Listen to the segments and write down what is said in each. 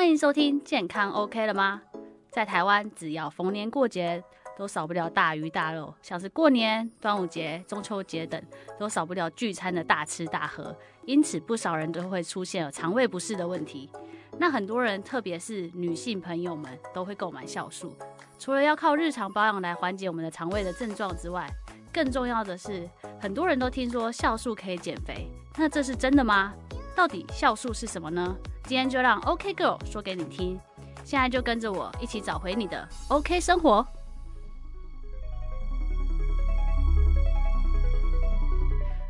欢迎收听健康 OK 了吗？在台湾，只要逢年过节，都少不了大鱼大肉，像是过年、端午节、中秋节等，都少不了聚餐的大吃大喝。因此，不少人都会出现了肠胃不适的问题。那很多人，特别是女性朋友们，都会购买酵素，除了要靠日常保养来缓解我们的肠胃的症状之外，更重要的是，很多人都听说酵素可以减肥，那这是真的吗？到底酵素是什么呢？今天就让 OK Girl 说给你听。现在就跟着我一起找回你的 OK 生活。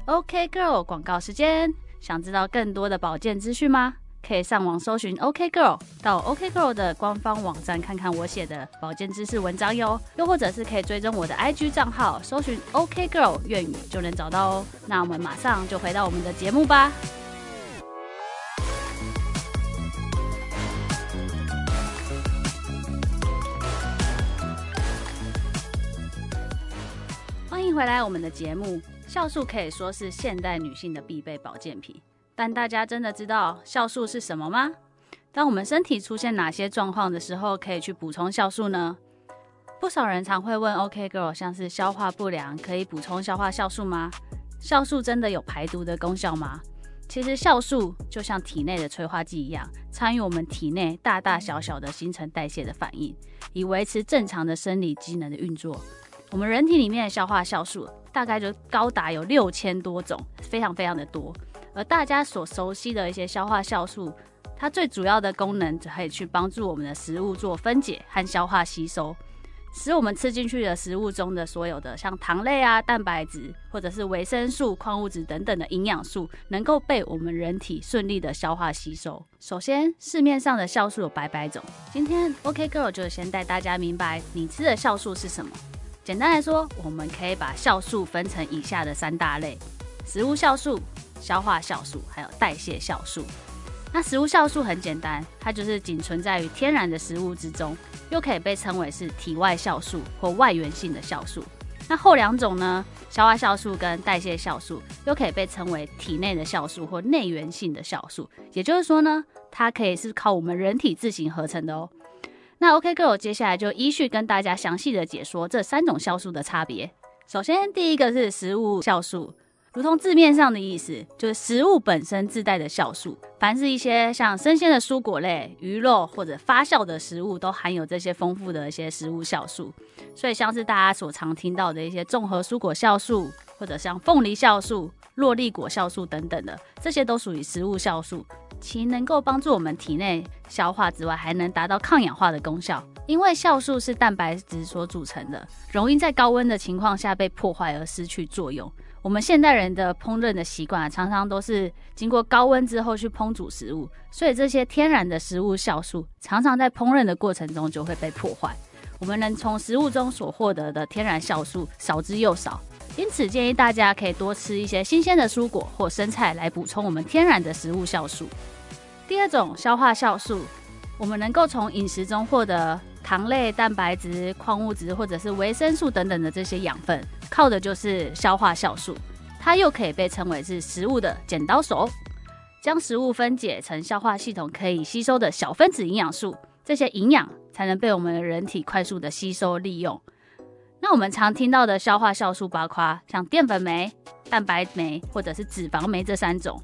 OK Girl 广告时间，想知道更多的保健资讯吗？可以上网搜寻 OK Girl，到 OK Girl 的官方网站看看我写的保健知识文章哟。又或者是可以追踪我的 IG 账号，搜寻 OK Girl 粤语就能找到哦。那我们马上就回到我们的节目吧。迎回来，我们的节目。酵素可以说是现代女性的必备保健品，但大家真的知道酵素是什么吗？当我们身体出现哪些状况的时候，可以去补充酵素呢？不少人常会问，OK girl，像是消化不良，可以补充消化酵素吗？酵素真的有排毒的功效吗？其实酵素就像体内的催化剂一样，参与我们体内大大小小的新陈代谢的反应，以维持正常的生理机能的运作。我们人体里面的消化酵素大概就高达有六千多种，非常非常的多。而大家所熟悉的一些消化酵素，它最主要的功能就可以去帮助我们的食物做分解和消化吸收，使我们吃进去的食物中的所有的像糖类啊、蛋白质或者是维生素、矿物质等等的营养素，能够被我们人体顺利的消化吸收。首先，市面上的酵素有百百种，今天 OK Girl 就先带大家明白你吃的酵素是什么。简单来说，我们可以把酵素分成以下的三大类：食物酵素、消化酵素，还有代谢酵素。那食物酵素很简单，它就是仅存在于天然的食物之中，又可以被称为是体外酵素或外源性的酵素。那后两种呢，消化酵素跟代谢酵素，又可以被称为体内的酵素或内源性的酵素。也就是说呢，它可以是靠我们人体自行合成的哦。那 OK Girl 接下来就依序跟大家详细的解说这三种酵素的差别。首先，第一个是食物酵素，如同字面上的意思，就是食物本身自带的酵素。凡是一些像生鲜的蔬果类、鱼肉或者发酵的食物，都含有这些丰富的一些食物酵素。所以，像是大家所常听到的一些综合蔬果酵素，或者像凤梨酵素、洛丽果酵素等等的，这些都属于食物酵素。其能够帮助我们体内消化之外，还能达到抗氧化的功效。因为酵素是蛋白质所组成的，容易在高温的情况下被破坏而失去作用。我们现代人的烹饪的习惯常常都是经过高温之后去烹煮食物，所以这些天然的食物酵素常常在烹饪的过程中就会被破坏。我们能从食物中所获得的天然酵素少之又少。因此，建议大家可以多吃一些新鲜的蔬果或生菜来补充我们天然的食物酵素。第二种消化酵素，我们能够从饮食中获得糖类、蛋白质、矿物质或者是维生素等等的这些养分，靠的就是消化酵素。它又可以被称为是食物的剪刀手，将食物分解成消化系统可以吸收的小分子营养素，这些营养才能被我们人体快速的吸收利用。那我们常听到的消化酵素包括像淀粉酶、蛋白酶或者是脂肪酶这三种。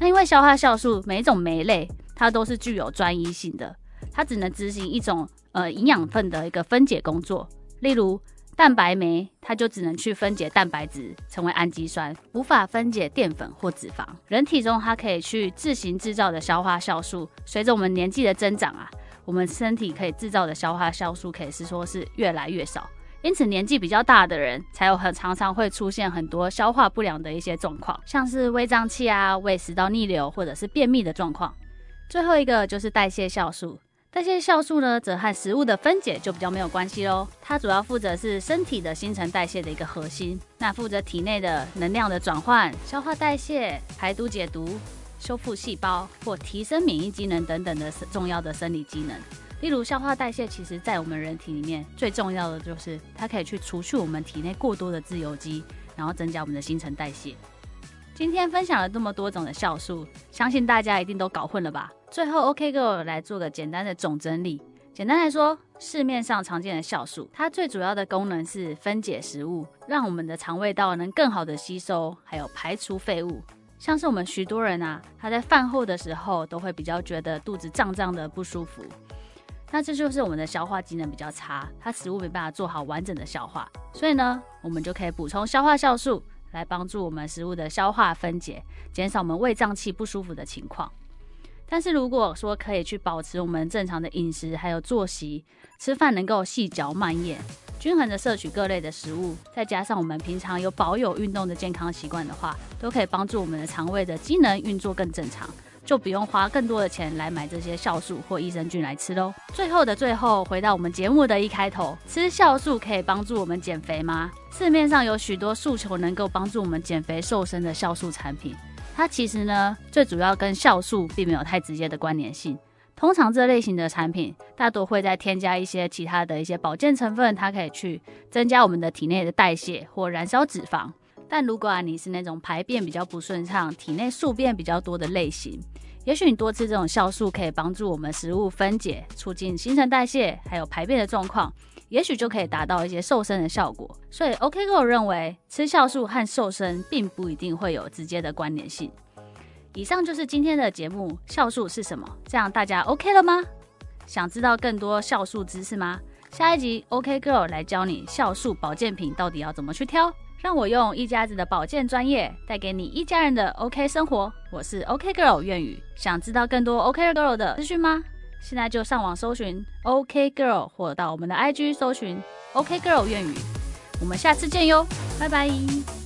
那因为消化酵素每一种酶类它都是具有专一性的，它只能执行一种呃营养分的一个分解工作。例如蛋白酶，它就只能去分解蛋白质成为氨基酸，无法分解淀粉或脂肪。人体中它可以去自行制造的消化酵素，随着我们年纪的增长啊，我们身体可以制造的消化酵素可以是说是越来越少。因此，年纪比较大的人才有很常常会出现很多消化不良的一些状况，像是胃胀气啊、胃食道逆流或者是便秘的状况。最后一个就是代谢酵素，代谢酵素呢，则和食物的分解就比较没有关系喽。它主要负责是身体的新陈代谢的一个核心，那负责体内的能量的转换、消化代谢、排毒解毒、修复细胞或提升免疫机能等等的重要的生理机能。例如消化代谢，其实在我们人体里面最重要的就是它可以去除去我们体内过多的自由基，然后增加我们的新陈代谢。今天分享了这么多种的酵素，相信大家一定都搞混了吧？最后 OKGo 来做个简单的总整理。简单来说，市面上常见的酵素，它最主要的功能是分解食物，让我们的肠胃道能更好的吸收，还有排除废物。像是我们许多人啊，他在饭后的时候都会比较觉得肚子胀胀的不舒服，那这就是我们的消化机能比较差，它食物没办法做好完整的消化。所以呢，我们就可以补充消化酵素，来帮助我们食物的消化分解，减少我们胃胀气不舒服的情况。但是如果说可以去保持我们正常的饮食，还有作息，吃饭能够细嚼慢咽，均衡的摄取各类的食物，再加上我们平常有保有运动的健康习惯的话，都可以帮助我们的肠胃的机能运作更正常，就不用花更多的钱来买这些酵素或益生菌来吃喽。最后的最后，回到我们节目的一开头，吃酵素可以帮助我们减肥吗？市面上有许多诉求能够帮助我们减肥瘦身的酵素产品。它其实呢，最主要跟酵素并没有太直接的关联性。通常这类型的产品，大多会在添加一些其他的一些保健成分，它可以去增加我们的体内的代谢或燃烧脂肪。但如果啊你是那种排便比较不顺畅、体内宿便比较多的类型，也许你多吃这种酵素可以帮助我们食物分解，促进新陈代谢，还有排便的状况。也许就可以达到一些瘦身的效果，所以 OK Go 认为吃酵素和瘦身并不一定会有直接的关联性。以上就是今天的节目，酵素是什么？这样大家 OK 了吗？想知道更多酵素知识吗？下一集 OK Girl 来教你酵素保健品到底要怎么去挑，让我用一家子的保健专业带给你一家人的 OK 生活。我是 OK Girl 愿宇，想知道更多 OK Girl 的资讯吗？现在就上网搜寻 OK Girl，或到我们的 IG 搜寻 OK Girl 愿语。我们下次见哟，拜拜。